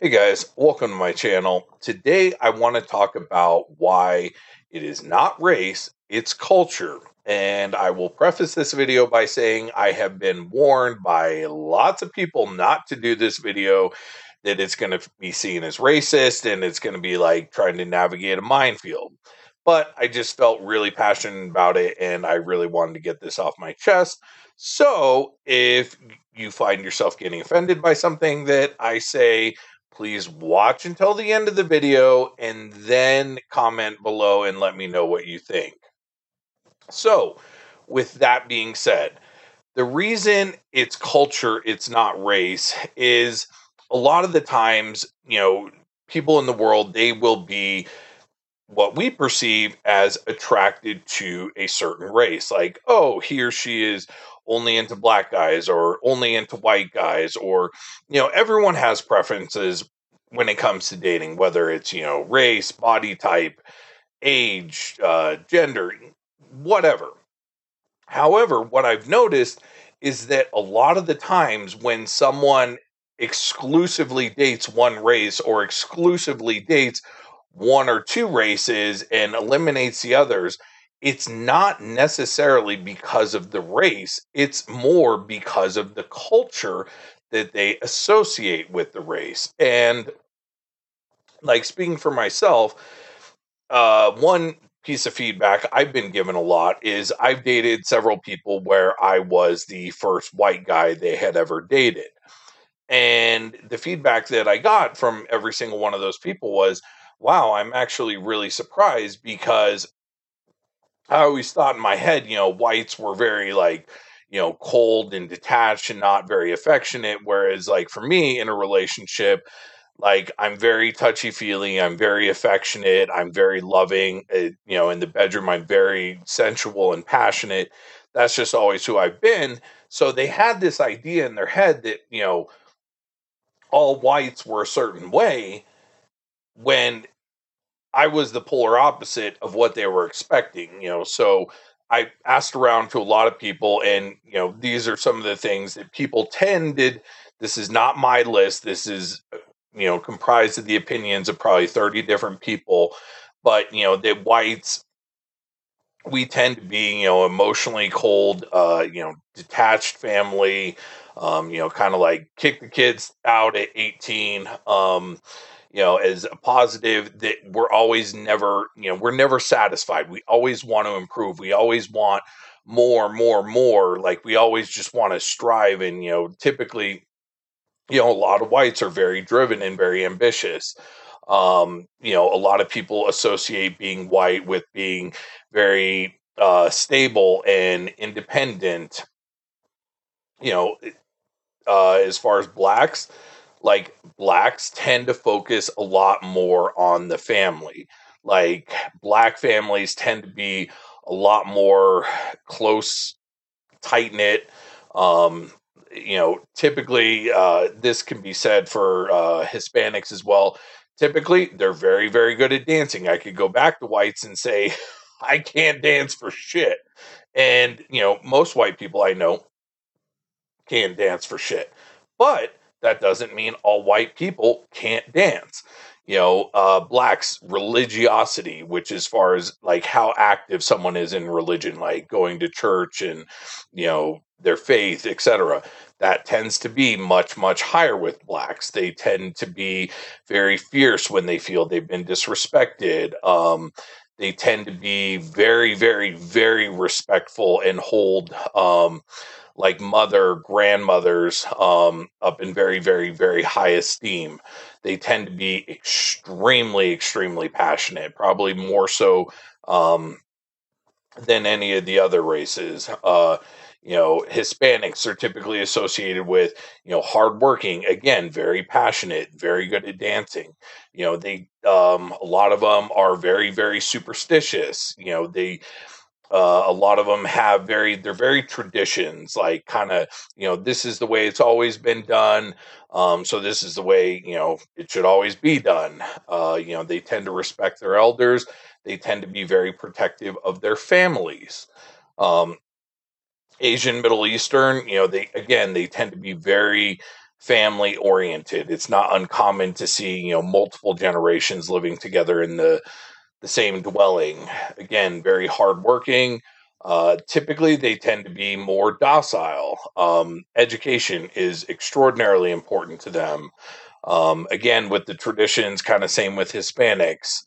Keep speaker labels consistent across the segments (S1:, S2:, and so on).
S1: Hey guys, welcome to my channel. Today I want to talk about why it is not race, it's culture. And I will preface this video by saying I have been warned by lots of people not to do this video, that it's going to be seen as racist and it's going to be like trying to navigate a minefield. But I just felt really passionate about it and I really wanted to get this off my chest. So if you find yourself getting offended by something that I say, please watch until the end of the video and then comment below and let me know what you think. So, with that being said, the reason it's culture, it's not race, is a lot of the times, you know, people in the world, they will be what we perceive as attracted to a certain race. Like, oh, he or she is only into black guys or only into white guys, or, you know, everyone has preferences when it comes to dating, whether it's, you know, race, body type, age, uh, gender, whatever. However, what I've noticed is that a lot of the times when someone exclusively dates one race or exclusively dates one or two races and eliminates the others, it's not necessarily because of the race, it's more because of the culture that they associate with the race. And like speaking for myself, uh, one piece of feedback I've been given a lot is I've dated several people where I was the first white guy they had ever dated. And the feedback that I got from every single one of those people was, wow, I'm actually really surprised because I always thought in my head, you know, whites were very like, you know, cold and detached and not very affectionate. Whereas, like, for me in a relationship, like I'm very touchy feely, I'm very affectionate, I'm very loving. It, you know, in the bedroom, I'm very sensual and passionate. That's just always who I've been. So they had this idea in their head that, you know, all whites were a certain way when I was the polar opposite of what they were expecting, you know. So I asked around to a lot of people, and you know, these are some of the things that people tended. This is not my list. This is, you know, comprised of the opinions of probably 30 different people. But, you know, the whites, we tend to be, you know, emotionally cold, uh, you know, detached family, um, you know, kind of like kick the kids out at 18. Um, you know, as a positive that we're always never, you know, we're never satisfied. We always want to improve. We always want more, more, more. Like we always just want to strive. And, you know, typically, you know, a lot of whites are very driven and very ambitious. Um, you know, a lot of people associate being white with being very uh, stable and independent. You know, uh, as far as blacks, like blacks tend to focus a lot more on the family. Like black families tend to be a lot more close, tight knit. Um, you know, typically uh, this can be said for uh, Hispanics as well. Typically, they're very, very good at dancing. I could go back to whites and say, I can't dance for shit. And, you know, most white people I know can dance for shit. But that doesn't mean all white people can't dance. You know, uh, blacks religiosity, which as far as like how active someone is in religion, like going to church and you know their faith, etc. That tends to be much much higher with blacks. They tend to be very fierce when they feel they've been disrespected. Um, they tend to be very very very respectful and hold um, like mother, grandmothers um, up in very, very, very high esteem. They tend to be extremely, extremely passionate, probably more so um, than any of the other races. Uh, you know, Hispanics are typically associated with, you know, hardworking, again, very passionate, very good at dancing. You know, they, um, a lot of them are very, very superstitious. You know, they, uh, a lot of them have very they're very traditions like kind of you know this is the way it's always been done um, so this is the way you know it should always be done uh, you know they tend to respect their elders they tend to be very protective of their families um, asian middle eastern you know they again they tend to be very family oriented. It's not uncommon to see, you know, multiple generations living together in the the same dwelling. Again, very hardworking. Uh, typically, they tend to be more docile. Um, education is extraordinarily important to them. Um, again, with the traditions, kind of same with Hispanics.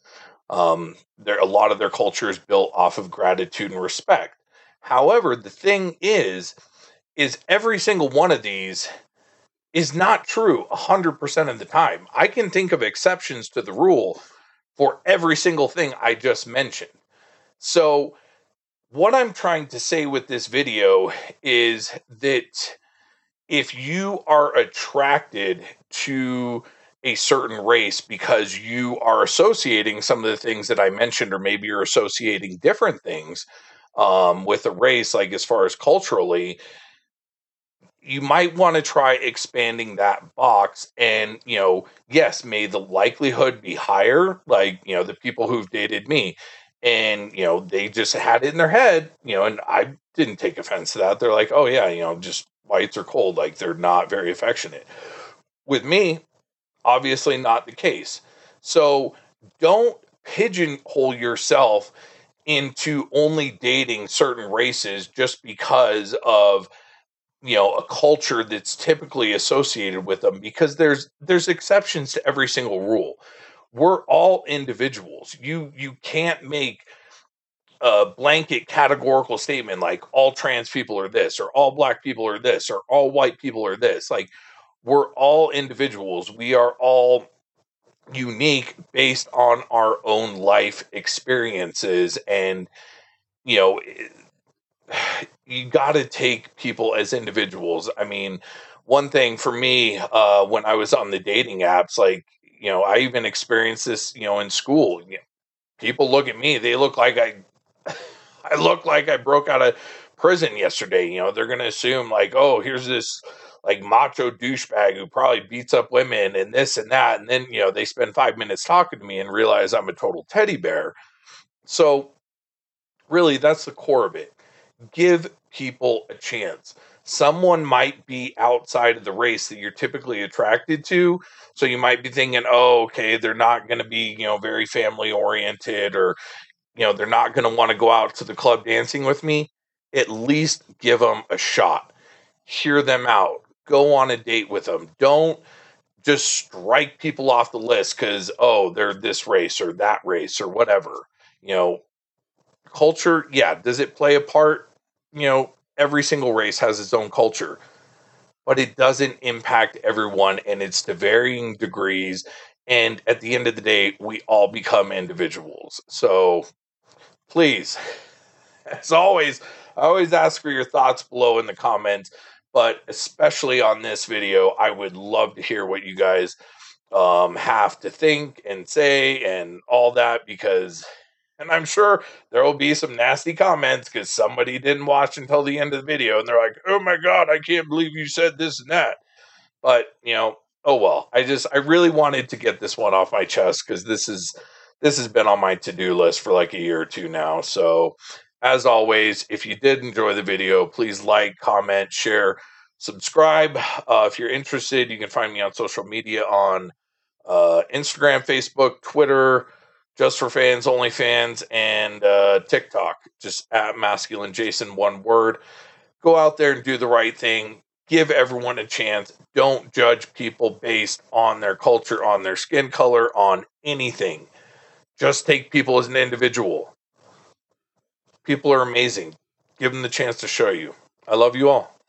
S1: Um, there, a lot of their culture is built off of gratitude and respect. However, the thing is, is every single one of these is not true 100% of the time. I can think of exceptions to the rule for every single thing I just mentioned. So, what I'm trying to say with this video is that if you are attracted to a certain race because you are associating some of the things that I mentioned, or maybe you're associating different things um, with a race, like as far as culturally, you might want to try expanding that box and you know yes may the likelihood be higher like you know the people who've dated me and you know they just had it in their head you know and i didn't take offense to that. They're like oh yeah you know just whites are cold like they're not very affectionate. With me obviously not the case. So don't pigeonhole yourself into only dating certain races just because of you know a culture that's typically associated with them because there's there's exceptions to every single rule. We're all individuals. You you can't make a blanket categorical statement like all trans people are this or all black people are this or all white people are this. Like we're all individuals. We are all unique based on our own life experiences and you know you got to take people as individuals. I mean, one thing for me uh, when I was on the dating apps, like you know, I even experienced this, you know, in school. You know, people look at me; they look like I, I look like I broke out of prison yesterday. You know, they're gonna assume like, oh, here's this like macho douchebag who probably beats up women and this and that, and then you know they spend five minutes talking to me and realize I'm a total teddy bear. So, really, that's the core of it give people a chance. Someone might be outside of the race that you're typically attracted to. So you might be thinking, oh, okay, they're not going to be, you know, very family oriented or, you know, they're not going to want to go out to the club dancing with me. At least give them a shot. Hear them out. Go on a date with them. Don't just strike people off the list because, oh, they're this race or that race or whatever. You know, culture, yeah, does it play a part? you know, every single race has its own culture, but it doesn't impact everyone and it's to varying degrees. And at the end of the day, we all become individuals. So please, as always, I always ask for your thoughts below in the comments, but especially on this video, I would love to hear what you guys um, have to think and say and all that because and I'm sure there will be some nasty comments because somebody didn't watch until the end of the video and they're like, oh my God, I can't believe you said this and that. But, you know, oh well. I just, I really wanted to get this one off my chest because this is, this has been on my to do list for like a year or two now. So, as always, if you did enjoy the video, please like, comment, share, subscribe. Uh, if you're interested, you can find me on social media on uh, Instagram, Facebook, Twitter just for fans, only fans, and uh, TikTok, just at masculine Jason, one word. Go out there and do the right thing. Give everyone a chance. Don't judge people based on their culture, on their skin color, on anything. Just take people as an individual. People are amazing. Give them the chance to show you. I love you all.